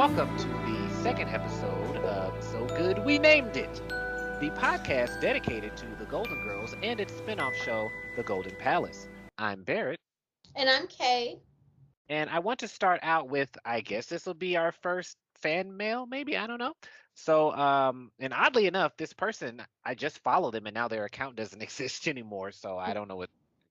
Welcome to the second episode of So Good We Named It, the podcast dedicated to the Golden Girls and its spin-off show, The Golden Palace. I'm Barrett, And I'm Kay. and I want to start out with, I guess this will be our first fan mail, maybe I don't know. So, um, and oddly enough, this person I just followed them, and now their account doesn't exist anymore. So I don't know what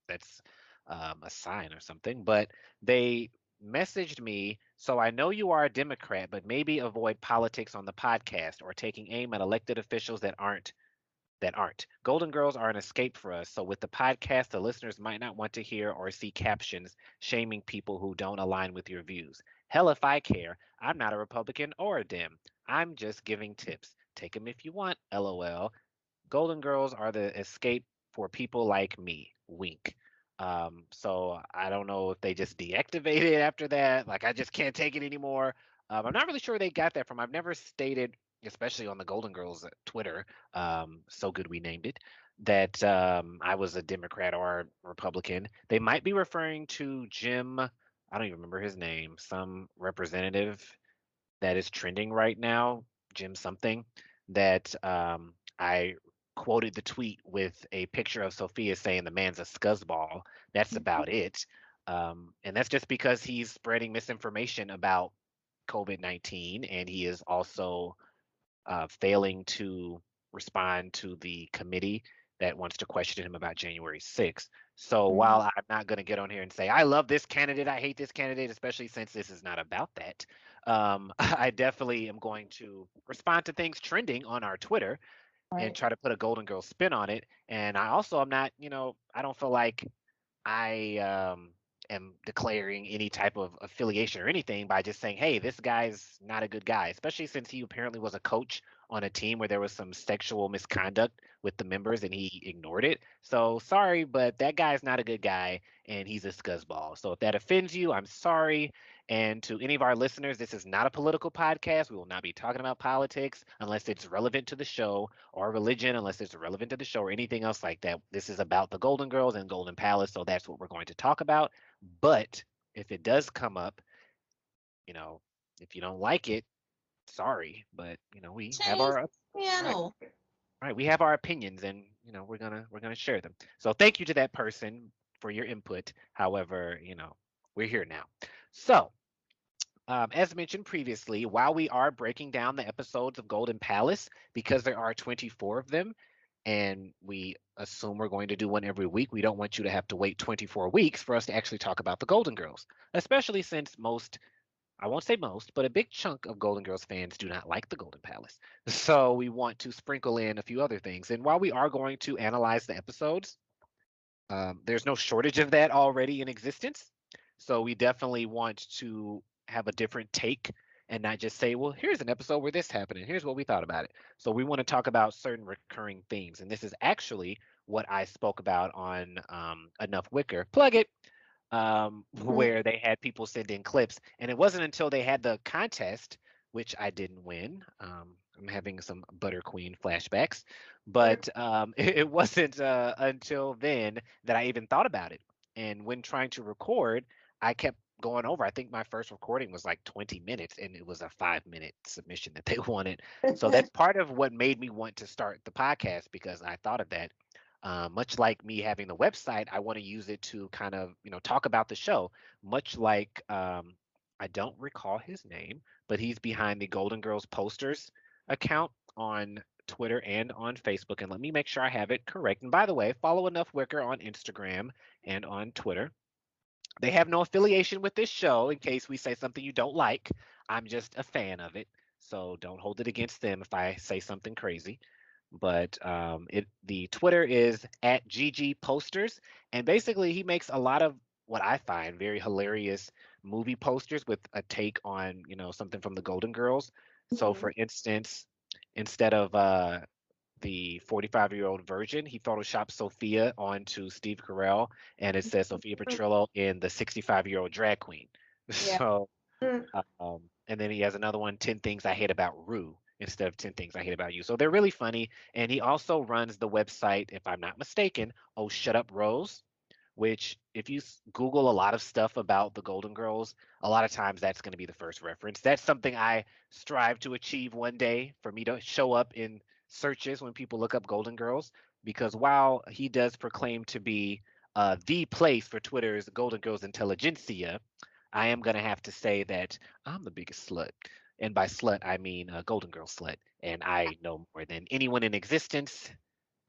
that's um, a sign or something, but they messaged me. So I know you are a Democrat, but maybe avoid politics on the podcast or taking aim at elected officials that aren't that aren't. Golden Girls are an escape for us. So with the podcast, the listeners might not want to hear or see captions shaming people who don't align with your views. Hell if I care. I'm not a Republican or a Dem. I'm just giving tips. Take them if you want. LOL. Golden Girls are the escape for people like me. Wink. Um, so I don't know if they just deactivated after that. Like I just can't take it anymore. Um, I'm not really sure they got that from. I've never stated, especially on the Golden Girls uh, Twitter, um, so good we named it, that um, I was a Democrat or Republican. They might be referring to Jim. I don't even remember his name. Some representative that is trending right now, Jim something. That um, I quoted the tweet with a picture of Sophia saying the man's a scuzzball. That's about it. Um, and that's just because he's spreading misinformation about COVID 19 and he is also uh, failing to respond to the committee that wants to question him about January 6th. So Mhm. while I'm not going to get on here and say, I love this candidate, I hate this candidate, especially since this is not about that, um, I definitely am going to respond to things trending on our Twitter and try to put a Golden Girl spin on it. And I also I'm not, you know, I don't feel like I um, am declaring any type of affiliation or anything by just saying, hey, this guy's not a good guy, especially since he apparently was a coach on a team where there was some sexual misconduct with the members and he ignored it. So sorry, but that guy's not a good guy and he's a scuzzball. So if that offends you, I'm sorry. And to any of our listeners, this is not a political podcast. We will not be talking about politics unless it's relevant to the show or religion, unless it's relevant to the show or anything else like that. This is about the Golden Girls and Golden Palace. So that's what we're going to talk about. But if it does come up, you know, if you don't like it, sorry. But you know, we have our Channel. right we have our opinions and you know we're gonna we're gonna share them so thank you to that person for your input however you know we're here now so um, as mentioned previously while we are breaking down the episodes of golden palace because there are 24 of them and we assume we're going to do one every week we don't want you to have to wait 24 weeks for us to actually talk about the golden girls especially since most I won't say most, but a big chunk of Golden Girls fans do not like the Golden Palace. So we want to sprinkle in a few other things. And while we are going to analyze the episodes, um, there's no shortage of that already in existence. So we definitely want to have a different take and not just say, well, here's an episode where this happened and here's what we thought about it. So we want to talk about certain recurring themes. And this is actually what I spoke about on um, Enough Wicker. Plug it um, where they had people send in clips. And it wasn't until they had the contest, which I didn't win. Um, I'm having some Butter Queen flashbacks, but um, it, it wasn't uh, until then that I even thought about it. And when trying to record, I kept going over. I think my first recording was like 20 minutes, and it was a five minute submission that they wanted. So that's part of what made me want to start the podcast because I thought of that. Uh, much like me having the website, I want to use it to kind of, you know, talk about the show. Much like um, I don't recall his name, but he's behind the Golden Girls posters account on Twitter and on Facebook. And let me make sure I have it correct. And by the way, follow Enough Wicker on Instagram and on Twitter. They have no affiliation with this show in case we say something you don't like. I'm just a fan of it. So don't hold it against them if I say something crazy but um, it the Twitter is at GG Posters, and basically he makes a lot of what I find very hilarious movie posters with a take on you know something from the Golden Girls. So Mhm. for instance, instead of uh, the 45 year old virgin, he photoshopped Sophia onto Steve Carell, and it says Sophia Petrillo in the 65 year old drag queen. Yeah. So Mm. um, and then he has another one, 10 Things I Hate About Rue, instead of 10 Things I Hate About You. So they're really funny. And he also runs the website, if I'm not mistaken, Oh Shut Up Rose, which if you Google a lot of stuff about the Golden Girls, a lot of times that's going to be the first reference. That's something I strive to achieve one day for me to show up in searches when people look up Golden Girls, because while he does proclaim to be uh, the place for Twitter's Golden Girls intelligentsia, I am going to have to say that I'm the biggest slut. And by slut, I mean uh, Golden Girl slut. And I know more than anyone in existence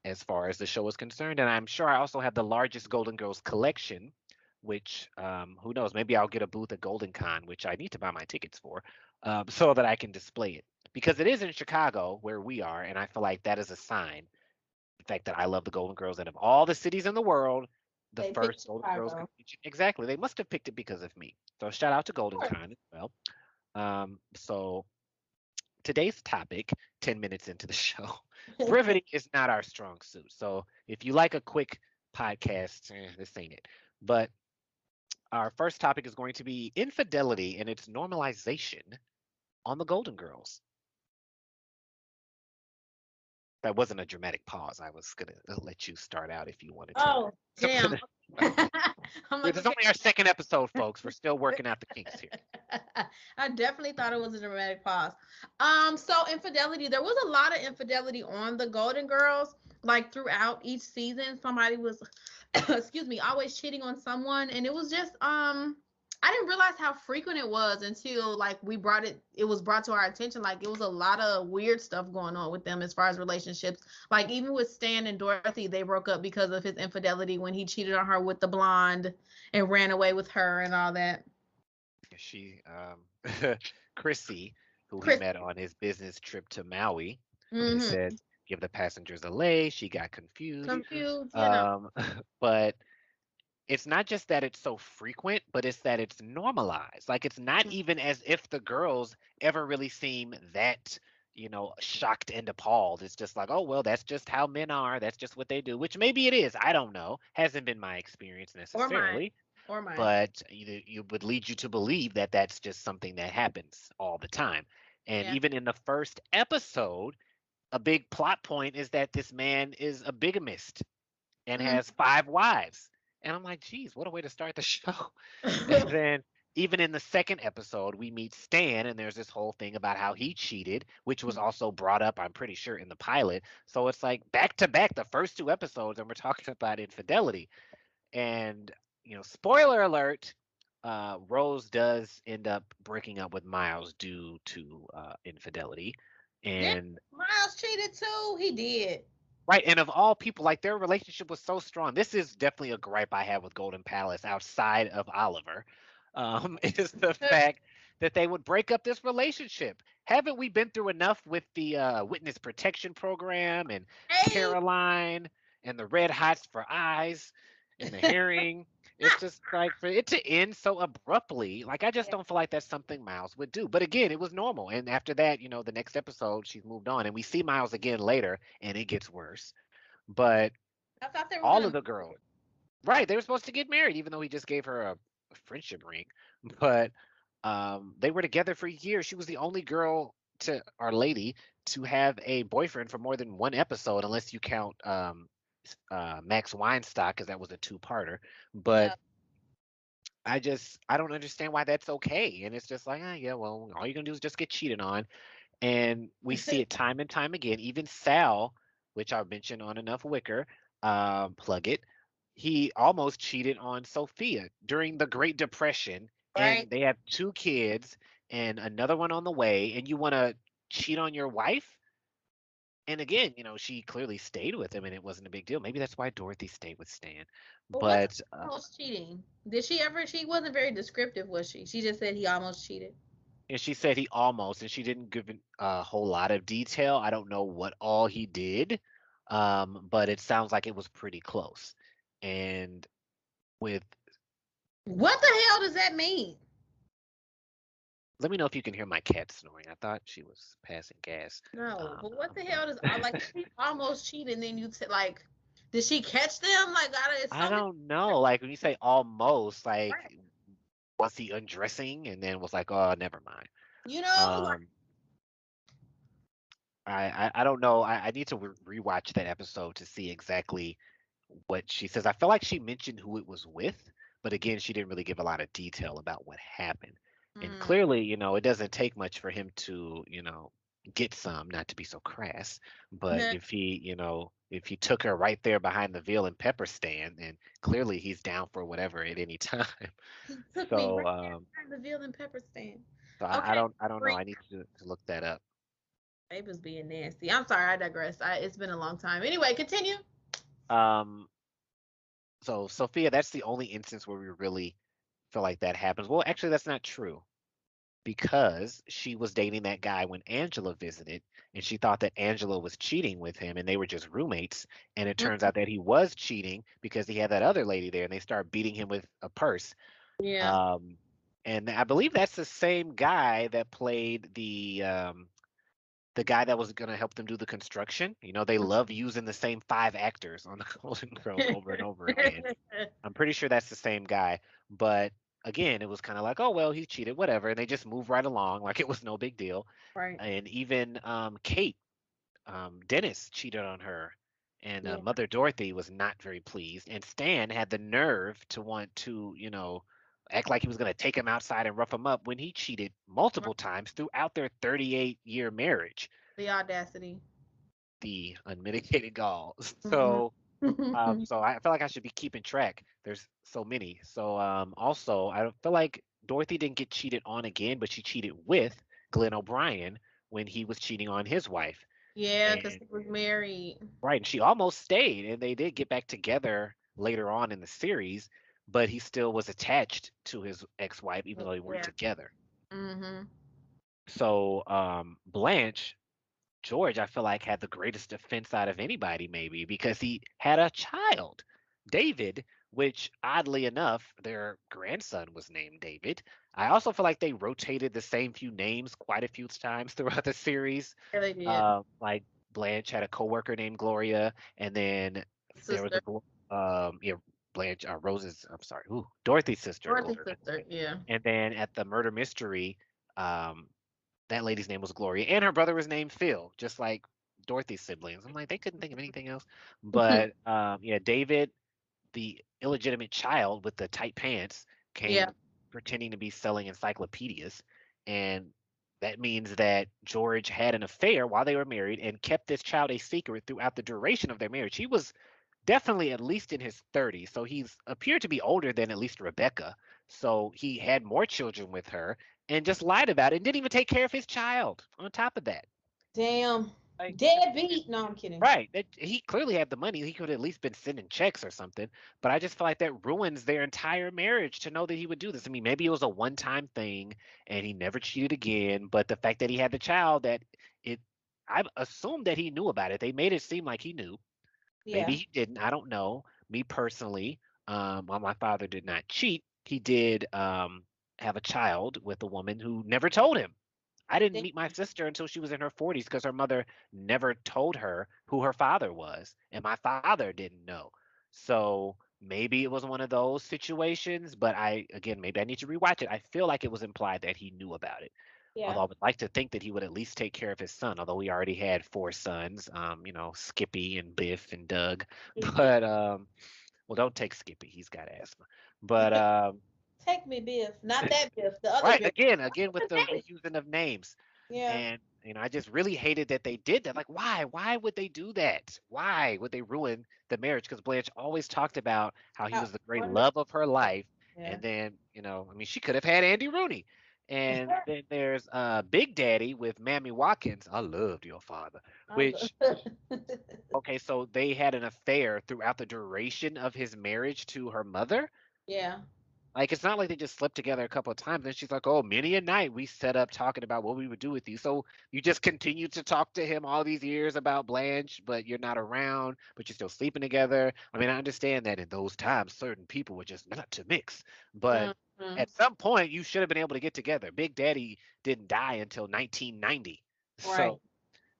as far as the show is concerned. And I'm sure I also have the largest Golden Girls collection, which um, who knows, maybe I'll get a booth at Golden Con, which I need to buy my tickets for, um, so that I can display it. Because it is in Chicago where we are, and I feel like that is a sign. The fact that I love the Golden Girls, and of all the cities in the world, the They first Golden Girls Chicago. convention. Exactly. They must have picked it because of me. So shout out to Golden. Con as well. Um, so today's topic, 10 minutes into the show, brevity is not our strong suit. So if you like a quick podcast, eh, this ain't it. But our first topic is going to be infidelity and its normalization on the Golden Girls. That wasn't a dramatic pause. I was gonna uh, let you start out if you wanted to. Oh, damn. Like, This is only our second episode, folks. We're still working out the kinks here. I definitely thought it was a dramatic pause. Um, so infidelity, there was a lot of infidelity on the Golden Girls. Like throughout each season, somebody was, excuse me, always cheating on someone, and it was just um, I didn't realize how frequent it was until like we brought it. It was brought to our attention. Like it was a lot of weird stuff going on with them as far as relationships. Like even with Stan and Dorothy, they broke up because of his infidelity when he cheated on her with the blonde and ran away with her and all that. She, um, Chrissy, who Chris- he met on his business trip to Maui, Mhm. said, "Give the passengers a lay." She got confused. confused. You know. Um, but it's not just that it's so frequent, but it's that it's normalized. Like it's not even as if the girls ever really seem that, you know, shocked and appalled. It's just like, oh well, that's just how men are. That's just what they do. Which maybe it is. I don't know. Hasn't been my experience Or mine. necessarily or mine. but you, you would lead you to believe that that's just something that happens all the time. And Yeah. even in the first episode, a big plot point is that this man is a bigamist and Mhm. has five wives. And I'm like, geez, what a way to start the show. and then even in the second episode, we meet Stan, and there's this whole thing about how he cheated, which was also brought up, I'm pretty sure, in the pilot. So it's like back to back, the first two episodes, and we're talking about infidelity. And, you know, spoiler alert, uh, Rose does end up breaking up with Miles due to uh, infidelity. And Miles cheated too. He did. Right, and of all people, like their relationship was so strong. This is definitely a gripe I have with Golden Palace outside of Oliver. Um, is the fact that they would break up this relationship. Haven't we been through enough with the uh, witness protection program and Hey, Caroline and the red hots for eyes and the herring? It's just like for it to end so abruptly. Like I just Yeah. don't feel like that's something Miles would do. But again, it was normal. And after that, you know, the next episode, she's moved on, and we see Miles again later, and it gets worse. But I thought they were all gonna- of the girls, right? They were supposed to get married, even though he just gave her a, a friendship ring. But um, they were together for years. She was the only girl to our lady to have a boyfriend for more than one episode, unless you count um, uh, Max Weinstock, because that was a two-parter. But Yeah. I just I don't understand why that's okay. And it's just like, ah, yeah, well, all you're gonna do is just get cheated on. And we see it time and time again. Even Sal, which I mentioned on Enough Wicker, um, plug it. He almost cheated on Sophia during the Great Depression, and they have two kids and another one on the way. And you want to cheat on your wife? And again, you know, she clearly stayed with him, and it wasn't a big deal. Maybe that's why Dorothy stayed with Stan. But uh, almost cheating. Did she ever? She wasn't very descriptive, was she? She just said he almost cheated. And she said he almost, and she didn't give a whole lot of detail. I don't know what all he did, um, but it sounds like it was pretty close. And with, What the hell does that mean? Let me know if you can hear my cat snoring. I thought she was passing gas. No, Um, but what the hell does I like? She almost cheated, and then you t- like, did she catch them? Like, I, I don't know. Like when you say almost, like Right. was he undressing and then was like, oh, never mind. you know, like, Um, I, I I don't know. I, I need to re- rewatch that episode to see exactly what she says. I feel like she mentioned who it was with, but again, she didn't really give a lot of detail about what happened. And Mm. clearly, you know, it doesn't take much for him to, you know, get some, not to be so crass, but Yeah. if he, you know, if he took her right there behind the veal and pepper stand, then clearly he's down for whatever at any time. He took So, me right um, behind the veal and pepper stand. So I, I don't, I don't know. I need to, to look that up. Babe was being nasty. I'm sorry, I digress. I, it's been a long time. Anyway, continue. Um, so Sophia, that's the only instance where we really feel like that happens. Well, actually, that's not true because she was dating that guy when Angela visited, and she thought that Angela was cheating with him, and they were just roommates. And it turns out that he was cheating because he had that other lady there, and they start beating him with a purse. Yeah. Um, and I believe that's the same guy that played the um, the guy that was going to help them do the construction. You know, they love using the same five actors on the Golden Girls over and over again. I'm pretty sure that's the same guy. But again, it was kind of like, oh well, he cheated, whatever, and they just move right along like it was no big deal. right. And even um, Kate, um, Dennis cheated on her, and uh, Yeah. Mother Dorothy was not very pleased. And Stan had the nerve to want to, you know, act like he was going to take him outside and rough him up when he cheated multiple times throughout their 38 year marriage. The audacity. The unmitigated gall. Mm-hmm. So. Um, so I feel like I should be keeping track. There's so many. So um, also, I don't feel like Dorothy didn't get cheated on again, but she cheated with Glenn O'Brien when he was cheating on his wife. yeah, because he was married. Right, and she almost stayed, and they did get back together later on in the series, but he still was attached to his ex-wife, even though they weren't Yeah. together. Mm-hmm. So um, Blanche, George, I feel like had the greatest defense out of anybody, maybe because he had a child, David, which oddly enough, their grandson was named David. I also feel like they rotated the same few names quite a few times throughout the series. Yeah, they did. Uh, like Blanche had a coworker named Gloria, and then there was Sister. a Uh, Rose's, I'm sorry, ooh, Dorothy's sister. Dorothy's sister. Yeah. And then at the murder mystery, um, that lady's name was Gloria, and her brother was named Phil, just like Dorothy's siblings. I'm like, they couldn't think of anything else. But um, yeah, David, the illegitimate child with the tight pants, came Yeah. pretending to be selling encyclopedias, and that means that George had an affair while they were married and kept this child a secret throughout the duration of their marriage. He was definitely at least in his 30s, so he's appeared to be older than at least Rebecca. So he had more children with her and just lied about it and didn't even take care of his child on top of that. Damn. Like, Deadbeat. No, I'm kidding. Right. That, he clearly had the money. He could have at least been sending checks or something. But I just feel like that ruins their entire marriage to know that he would do this. I mean, maybe it was a one time thing and he never cheated again. But the fact that he had the child, that it, I assumed that he knew about it. They made it seem like he knew. Yeah. Maybe he didn't. I don't know. Me personally, um, while my father did not cheat, he did um, have a child with a woman who never told him. I didn't Thank meet my sister until she was in her 40s because her mother never told her who her father was, and my father didn't know. So maybe it was one of those situations, but I, again, maybe I need to rewatch it. I feel like it was implied that he knew about it. Yeah. Although I would like to think that he would at least take care of his son, although he already had four sons, um, you know, Skippy and Biff and Doug. Mhm. But um, well, don't take Skippy; he's got asthma. But um, Take me, Biff. Not that Biff. The other right Biff. again, again with the reusing of names, Yeah. and you know, I just really hated that they did that. Like, why? Why would they do that? Why would they ruin the marriage? Because Blanche always talked about how he was the great love of her life, yeah. and then you know, I mean, she could have had Andy Rooney. And Sure. then there's uh, Big Daddy with Mammy Watkins. I loved your father. Which- Okay, so they had an affair throughout the duration of his marriage to her mother. yeah. Like it's not like they just slept together a couple of times. Then she's like, "Oh, many a night we set up talking about what we would do with you." So you just continue to talk to him all these years about Blanche, but you're not around, but you're still sleeping together. I mean, I understand that in those times, certain people were just not to mix. But Mhm. at some point, you should have been able to get together. Big Daddy didn't die until 1990, Right. so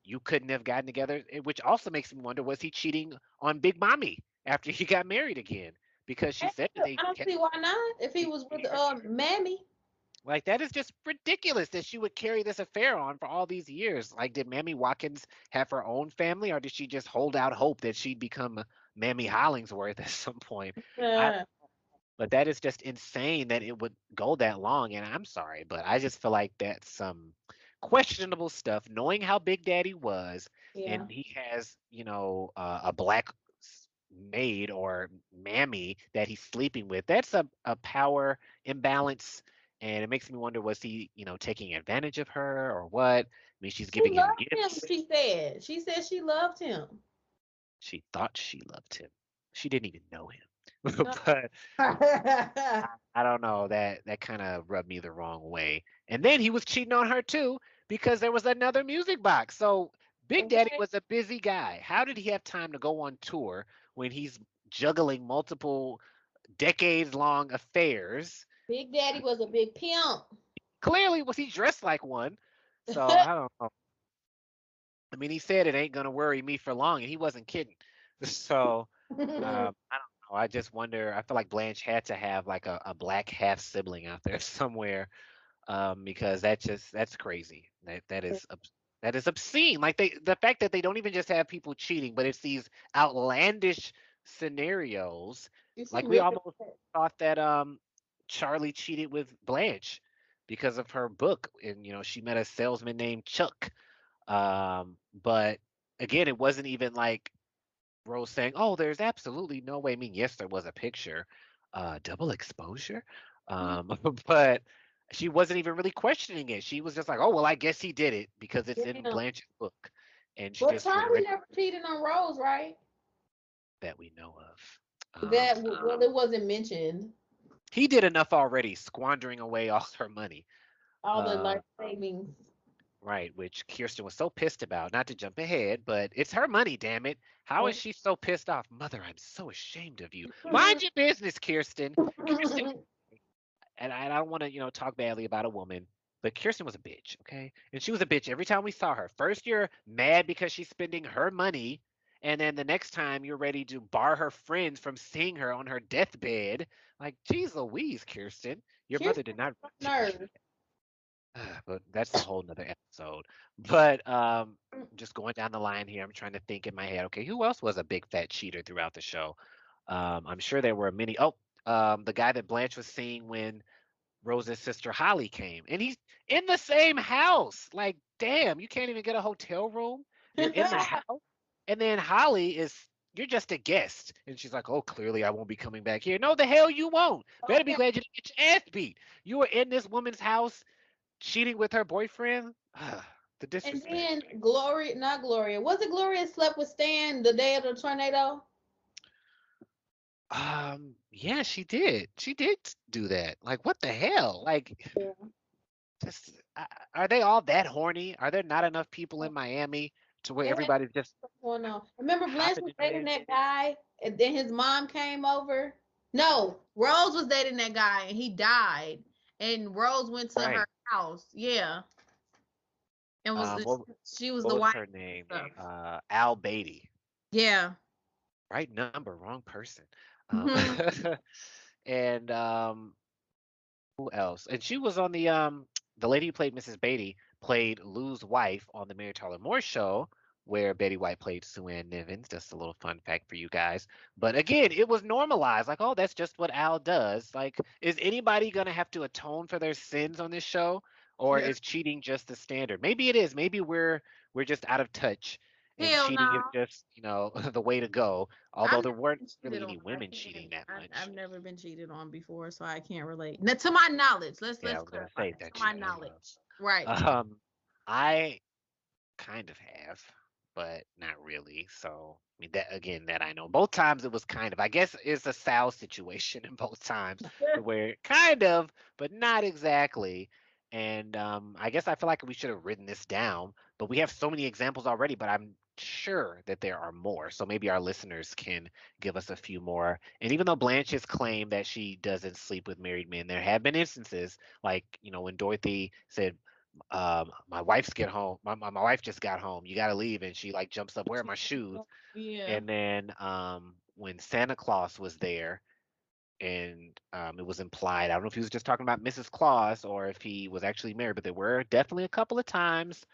you couldn't have gotten together. eh, Which also makes me wonder: was he cheating on Big Mommy after he got married again? Because she said they I don't see why not. If he was with uh, Mammy. like that is just ridiculous that she would carry this affair on for all these years. Like, did Mammy Watkins have her own family, or did she just hold out hope that she'd become Mammy Hollingsworth at some point. Yeah. But that is just insane that it would go that long. And I'm sorry, but I just feel like that's some questionable stuff. Knowing how Big Daddy was, yeah. and he has, you know, uh, a black maid or mammy that he's sleeping with. That's a, a power imbalance. And it makes me wonder, was he, you know, taking advantage of her or what? I mean, she's She giving him loved him, gifts. she said. She said she loved him. She thought she loved him. She didn't even know him. Uh. But yeah. I don't know. That that kind of rubbed me the wrong way. And then he was cheating on her too because there was another music box. So Big Daddy was a busy guy. How did he have time to go on tour when he's juggling multiple decades long affairs? Big Daddy was a big pimp. Clearly, was he dressed like one? So I don't know. I mean, he said it ain't gonna worry me for long, and he wasn't kidding. So um, I don't know. I just wonder. I feel like Blanche had to have like a, a black half sibling out there somewhere, um, because that just that's crazy. That that is that is obscene. Like they the fact that they don't even just have people cheating, but it's these outlandish scenarios. You Like we almost thought that um Charlie cheated with Blanche because of her book, and you know she met a salesman named Chuck. Um, but again, it wasn't even like Rose saying, "Oh, there's absolutely no way." I mean, yes, there was a picture, uh, double exposure, um, but she wasn't even really questioning it. She was just like, "Oh, well, I guess he did it because it's in Blanche's book," and she But just Charlie never cheated on Rose, right? that we know of. that Um, w- well, it wasn't mentioned. he did enough already, squandering away all her money. All the Uh, life savings. Right, which Kirsten was so pissed about. Not to jump ahead, but it's her money, damn it. How is she so pissed off? Mother, I'm so ashamed of you. Mind your business, Kirsten. Kirsten and I, and I don't want to, you know, talk badly about a woman, but Kirsten was a bitch, okay? And she was a bitch every time we saw her. First, you're mad because she's spending her money, and then the next time you're ready to bar her friends from seeing her on her deathbed. Like, geez Louise, Kirsten, your mother did not. Nerve. but that's a whole nother episode. But um, just going down the line here, I'm trying to think in my head. Okay, who else was a big fat cheater throughout the show? Um, I'm sure there were many. Oh, um, the guy that Blanche was seeing when Rose's sister Holly came, and he's in the same house. Like, damn, you can't even get a hotel room. You're in the house, and then Holly is. You're just a guest, and she's like, "Oh, clearly I won't be coming back here." No, the hell you won't. Better be glad you didn't get your ass beat. You were in this woman's house, cheating with her boyfriend. the And disrespect. then Gloria, not Gloria. Was it Gloria slept with Stan the day of the tornado? Um, yeah, she did. She did do that. Like, what the hell? Like, Yeah. just uh, are they all that horny? Are there not enough people in Miami to where Yeah. everybody's just going on? Remember Blanche was dating that guy, and then his mom came over. No, Rose was dating that guy, and he died. And Rose went to Right. her house. Yeah. And was Um, the- what- she was what the was wife. her name? Uh, Al Beatty. Yeah. Right number, wrong person. Um, Mm-hmm. and um, who else? And she was on the um, the lady who played Mrs. Beatty played Lou's wife on the Mary Tyler Moore show, where Betty White played Sue Ann Nivens. Just a little fun fact for you guys. But again, it was normalized. Like, oh, that's just what Al does. Like, is anybody gonna have to atone for their sins on this show, or Yeah. is cheating just the standard? Maybe it is. Maybe we're we're just out of touch. Hell cheating is just, you know, the way to go. Although I've there weren't really any. I women cheating that much. I've never been cheated on before, so I can't relate. Now, to my knowledge, let's yeah, let's clarify say that. that. To my you know, knowledge, right? Um, I kind of have, but not really. So I mean, that again, that I know. Both times it was kind of. I guess it's a Sal situation in both times, where kind of, but not exactly. And um, I guess I feel like we should have written this down, but we have so many examples already. But I'm sure that there are more. So maybe our listeners can give us a few more. And even though Blanche has claimed that she doesn't sleep with married men, there have been instances like you know when Dorothy said um my wife's get home my, my, my wife just got home you gotta leave and she like jumps up where are my shoes yeah. and then um when santa claus was there and um it was implied i don't know if he was just talking about mrs claus or if he was actually married but there were definitely a couple of times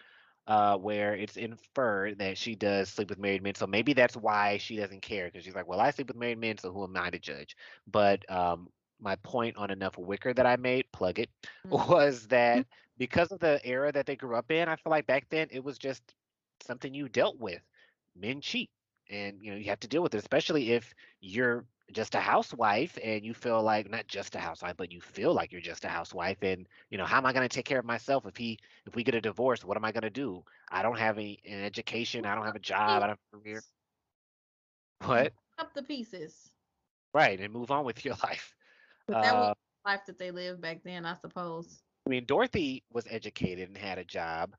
uh, where it's inferred that she does sleep with married men. So maybe that's why she doesn't care because she's like, well, I sleep with married men, so who am I to judge? But um, my point on enough wicker that I made, plug it, Mhm. was that because of the era that they grew up in, I feel like back then it was just something you dealt with. Men cheat, and you know you have to deal with it, especially if you're just a housewife and you feel like not just a housewife, but you feel like you're just a housewife. And you know, how am I going to take care of myself if he if we get a divorce? What am I going to do? I don't have a, an education. I don't have a job. I don't have a career. What? Up the pieces. Right, and move on with your life. But that was Uh, the life that they lived back then, I suppose. I mean, Dorothy was educated and had a job,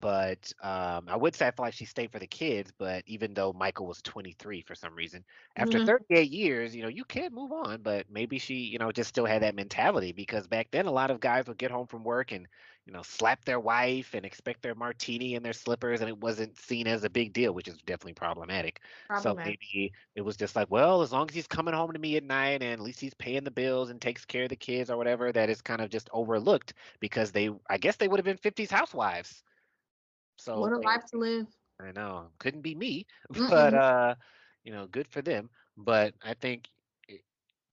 but um, I would say I feel like she stayed for the kids. But even though Michael was 23 for some reason, after Mhm. 38 years, you know, you can't move on. But maybe she, you know, just still had that mentality because back then a lot of guys would get home from work and, you know, slap their wife and expect their martini and their slippers, and it wasn't seen as a big deal, which is definitely problematic. So maybe it was just like, well, as long as he's coming home to me at night and at least he's paying the bills and takes care of the kids or whatever, that is kind of just overlooked because they, I guess they would have been 50s housewives. So what a life to live. I know, couldn't be me, but uh, you know, good for them. But I think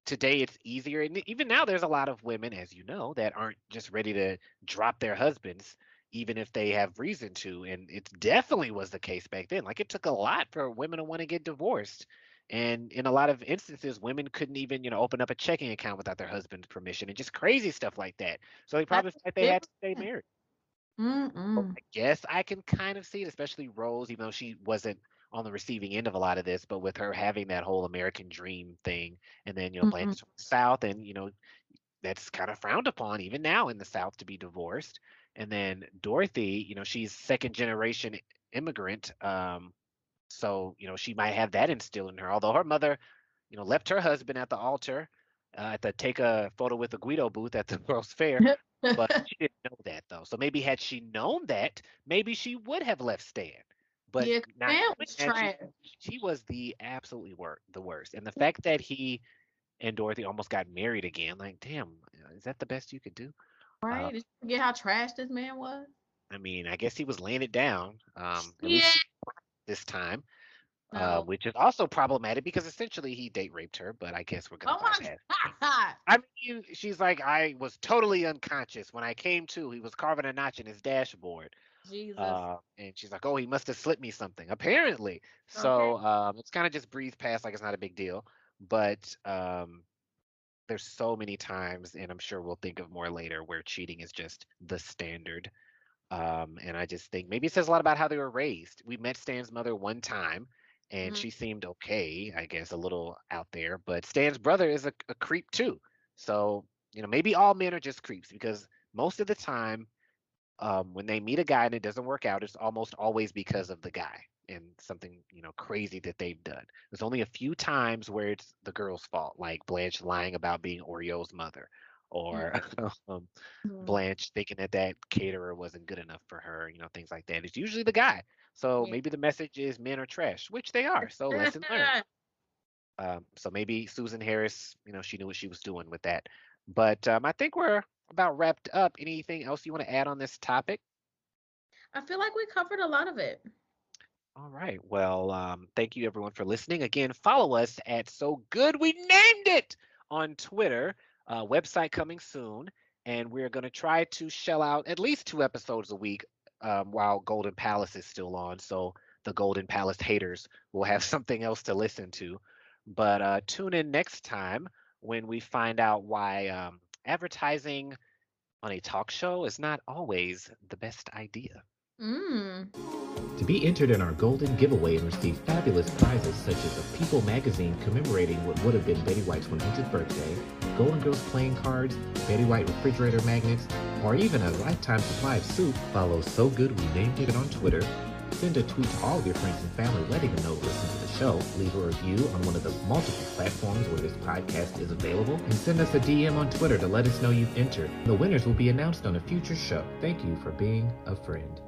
today it's easier, and even now there's a lot of women, as you know, that aren't just ready to drop their husbands, even if they have reason to. And it definitely was the case back then. Like it took a lot for women to want to get divorced. And in a lot of instances, women couldn't even, you know, open up a checking account without their husband's permission and just crazy stuff like that. So they probably felt they had to stay married. Mm-mm. I guess I can kind of see it, especially Rose, even though she wasn't on the receiving end of a lot of this, but with her having that whole American dream thing, and then you know, Mhm. from the South, and you know, that's kind of frowned upon even now in the South to be divorced. And then Dorothy, you know, she's second generation immigrant, um, so you know, she might have that instilled in her. Although her mother, you know, left her husband at the altar uh, at the take a photo with the Guido booth at the World's Fair but she didn't know that though. So maybe had she known that, maybe she would have left Stan. But Yeah, 'cause not Stan was trash. she, she was the absolutely wor- the worst. And the fact that he and Dorothy almost got married again, like, damn, is that the best you could do? Right? Uh, Did you forget how trash this man was? I mean, I guess he was laying it down. Um, Yeah. this time, uh, which is also problematic because essentially he date raped her. But I guess we're gonna Oh my god. I mean, she's like, I was totally unconscious when I came to. He was carving a notch in his dashboard. Jesus. Uh, and she's like, "Oh, he must have slipped me something." Apparently, so um, it's kind of just breezed past like it's not a big deal. But um, there's so many times, and I'm sure we'll think of more later, where cheating is just the standard. Um, and I just think maybe it says a lot about how they were raised. We met Stan's mother one time, and Mhm. she seemed okay, I guess, a little out there. But Stan's brother is a, a creep too. So you know, maybe all men are just creeps because most of the time um, when they meet a guy and it doesn't work out, it's almost always because of the guy and something you know crazy that they've done. There's only a few times where it's the girl's fault, like Blanche lying about being Oreo's mother, or um, Mhm. Blanche thinking that that caterer wasn't good enough for her. You know, things like that. It's usually the guy. So Yeah. maybe the message is men are trash, which they are. So lesson learned. Um, so maybe Susan Harris, you know, she knew what she was doing with that. But um, I think we're about wrapped up. Anything else you want to add on this topic? I feel like we covered a lot of it. All right. Well, um, thank you everyone for listening. Again, follow us at So Good We Named It on Twitter. Uh, website coming soon, and we're going to try to shell out at least two episodes a week um, while Golden Palace is still on. So the Golden Palace haters will have something else to listen to. But uh, tune in next time when we find out why um, advertising on a talk show is not always the best idea. Mm. To be entered in our golden giveaway and receive fabulous prizes such as a People magazine commemorating what would have been Betty White's 100th birthday, Golden Girls playing cards, Betty White refrigerator magnets, or even a lifetime supply of soup, follow So Good We Named It on Twitter. Send a tweet to all of your friends and family letting them know listen to the show. Leave a review on one of the multiple platforms where this podcast is available. And send us a DM on Twitter to let us know you've entered. The winners will be announced on a future show. Thank you for being a friend.